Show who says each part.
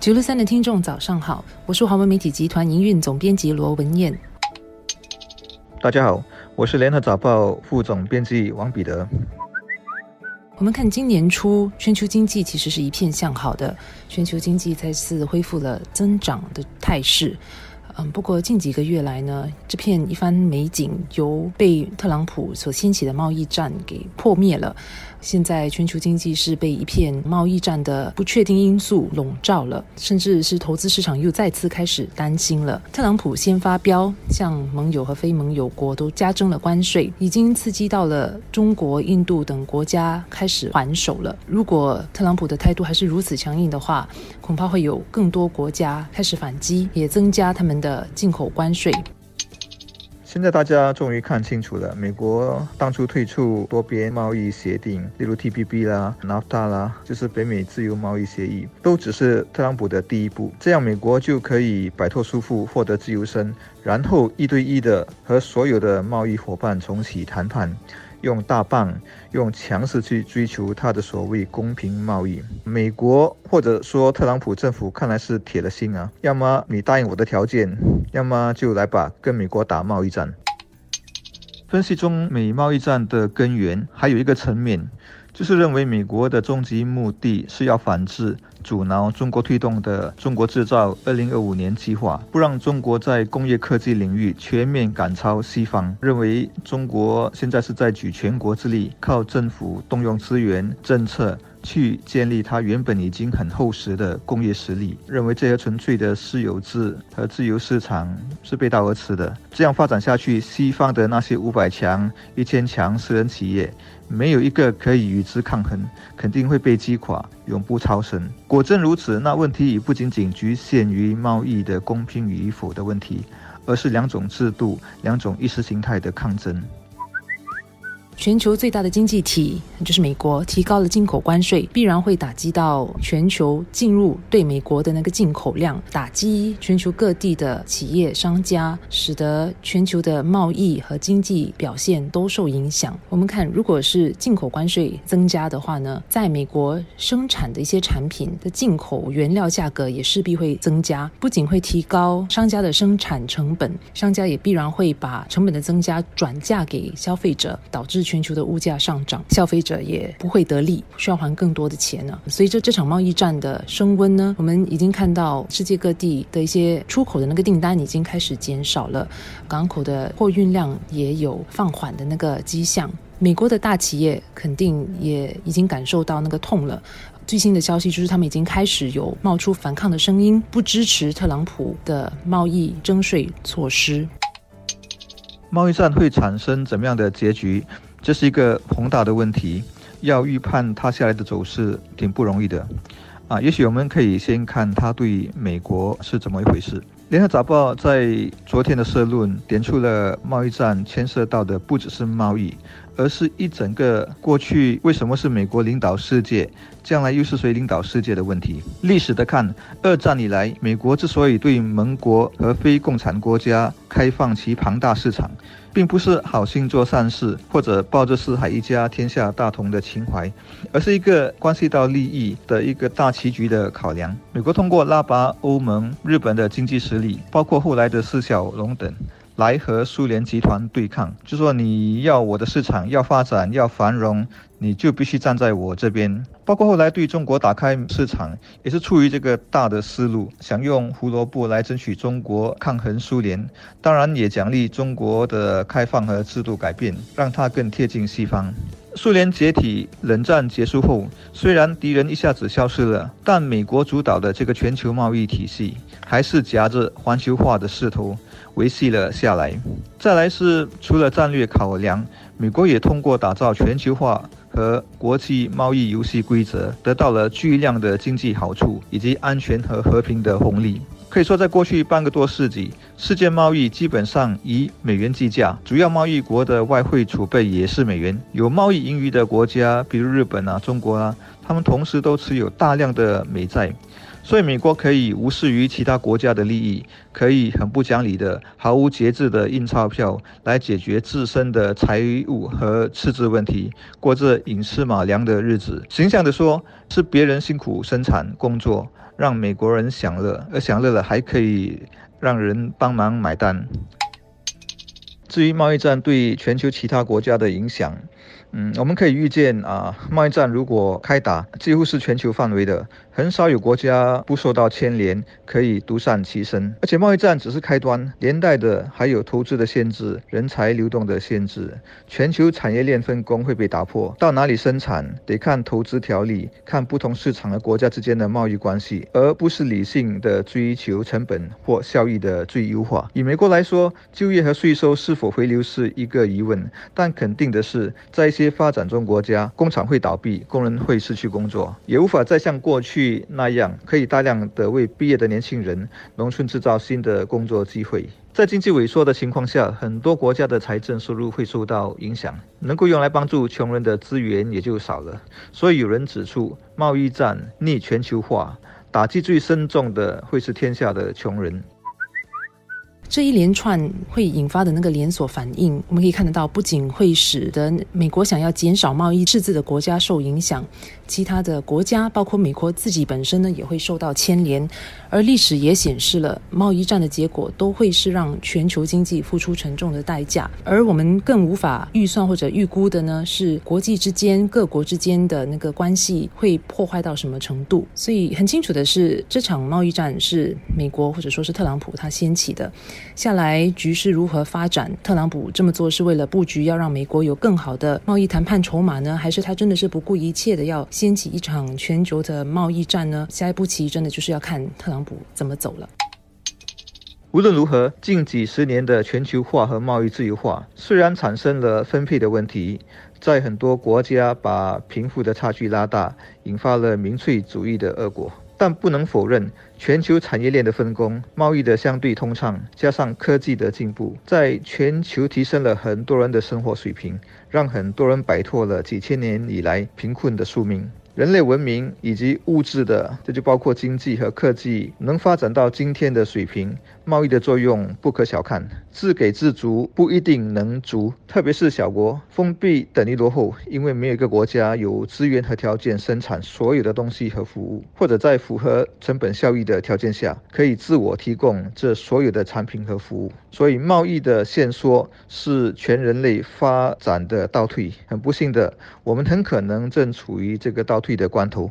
Speaker 1: 九六三的听众早上好，我是华文媒体集团营运总编辑罗文燕。
Speaker 2: 大家好，我是联合早报副总编辑王彼得。
Speaker 1: 我们看今年初全球经济其实是一片向好的，全球经济再次恢复了增长的态势。嗯，不过近几个月来呢，这片一番美景由被特朗普所掀起的贸易战给破灭了。现在全球经济是被一片贸易战的不确定因素笼罩了，甚至是投资市场又再次开始担心了。特朗普先发飙，向盟友和非盟友国都加征了关税，已经刺激到了中国、印度等国家开始还手了。如果特朗普的态度还是如此强硬的话，恐怕会有更多国家开始反击，也增加他们的的进口关税。
Speaker 2: 现在大家终于看清楚了，美国当初退出多边贸易协定，例如 TPP 啦、NAFTA 啦，就是北美自由贸易协议，都只是特朗普的第一步。这样美国就可以摆脱束缚，获得自由身，然后一对一的和所有的贸易伙伴重启谈判。用大棒，用强势去追求他的所谓公平贸易。美国或者说特朗普政府看来是铁了心啊，要么你答应我的条件，要么就来吧，跟美国打贸易战。分析中美贸易战的根源还有一个层面。就是认为美国的终极目的是要反制、阻挠中国推动的“中国制造”二零二五年计划，不让中国在工业科技领域全面赶超西方。认为中国现在是在举全国之力，靠政府动用资源、政策。去建立它原本已经很厚实的工业实力，认为这些纯粹的私有制和自由市场是背道而驰的。这样发展下去，西方的那些五百强、一千强私人企业，没有一个可以与之抗衡，肯定会被击垮，永不超生。果真如此，那问题已不仅仅局限于贸易的公平与否的问题，而是两种制度、两种意识形态的抗争。
Speaker 1: 全球最大的经济体就是美国，提高了进口关税，必然会打击到全球进入对美国的那个进口量，打击全球各地的企业商家，使得全球的贸易和经济表现都受影响。我们看，如果是进口关税增加的话呢，在美国生产的一些产品的进口原料价格也势必会增加，不仅会提高商家的生产成本，商家也必然会把成本的增加转嫁给消费者，导致。全球的物价上涨，消费者也不会得利，需要还更多的钱呢。随着这场贸易战的升温呢，我们已经看到世界各地的一些出口的那个订单已经开始减少了，港口的货运量也有放缓的那个迹象。美国的大企业肯定也已经感受到那个痛了。最新的消息就是，他们已经开始有冒出反抗的声音，不支持特朗普的贸易征税措施。
Speaker 2: 贸易战会产生怎么样的结局？这是一个宏大的问题，要预判它下来的走势挺不容易的，啊，也许我们可以先看它对美国是怎么一回事。联合早报在昨天的社论点出了贸易战牵涉到的不只是贸易。而是一整个过去为什么是美国领导世界，将来又是谁领导世界的问题。历史的看，二战以来，美国之所以对盟国和非共产国家开放其庞大市场，并不是好心做善事或者抱着四海一家天下大同的情怀，而是一个关系到利益的一个大棋局的考量。美国通过拉拔欧盟、日本的经济实力，包括后来的四小龙等。来和苏联集团对抗，就说你要我的市场要发展要繁荣，你就必须站在我这边。包括后来对中国打开市场，也是出于这个大的思路，想用胡萝卜来争取中国抗衡苏联，当然也奖励中国的开放和制度改变，让它更贴近西方。苏联解体，冷战结束后，虽然敌人一下子消失了，但美国主导的这个全球贸易体系还是夹着环球化的势头。维系了下来。再来是除了战略考量，美国也通过打造全球化和国际贸易游戏规则，得到了巨量的经济好处以及安全和和平的红利。可以说，在过去半个多世纪，世界贸易基本上以美元计价，主要贸易国的外汇储备也是美元。有贸易盈余的国家，比如日本啊、中国啊，他们同时都持有大量的美债。所以美国可以无视于其他国家的利益，可以很不讲理的、毫无节制的印钞票来解决自身的财务和赤字问题，过着寅吃马粮的日子。形象的说，是别人辛苦生产工作，让美国人享乐，而享乐了还可以让人帮忙买单。至于贸易战对全球其他国家的影响，嗯，我们可以预见啊，贸易战如果开打，几乎是全球范围的，很少有国家不受到牵连，可以独善其身。而且贸易战只是开端，连带的还有投资的限制、人才流动的限制，全球产业链分工会被打破。到哪里生产，得看投资条例，看不同市场和国家之间的贸易关系，而不是理性的追求成本或效益的最优化。以美国来说，就业和税收是否回流是一个疑问，但肯定的是，在一些发展中国家，工厂会倒闭，工人会失去工作，也无法再像过去那样，可以大量的为毕业的年轻人农村制造新的工作机会。在经济萎缩的情况下，很多国家的财政收入会受到影响，能够用来帮助穷人的资源也就少了。所以有人指出，贸易战逆全球化，打击最深重的会是天下的穷人。
Speaker 1: 这一连串会引发的那个连锁反应，我们可以看得到，不仅会使得美国想要减少贸易赤字的国家受影响，其他的国家，包括美国自己本身呢，也会受到牵连。而历史也显示了，贸易战的结果都会是让全球经济付出沉重的代价。而我们更无法预算或者预估的呢，是国际之间、各国之间的那个关系会破坏到什么程度。所以很清楚的是，这场贸易战是美国或者说是特朗普他掀起的。下来局势如何发展？特朗普这么做是为了布局，要让美国有更好的贸易谈判筹码呢，还是他真的是不顾一切的要掀起一场全球的贸易战呢？下一步棋真的就是要看特朗普怎么走了。
Speaker 2: 无论如何，近几十年的全球化和贸易自由化虽然产生了分配的问题，在很多国家把贫富的差距拉大，引发了民粹主义的恶果。但不能否认，全球产业链的分工、贸易的相对通畅，加上科技的进步，在全球提升了很多人的生活水平，让很多人摆脱了几千年以来贫困的宿命。人类文明以及物质的，这就包括经济和科技，能发展到今天的水平，贸易的作用不可小看。自给自足不一定能足，特别是小国，封闭等于落后，因为没有一个国家有资源和条件生产所有的东西和服务，或者在符合成本效益的条件下，可以自我提供这所有的产品和服务。所以，贸易的限缩是全人类发展的倒退。很不幸的，我们很可能正处于这个倒退。的关头。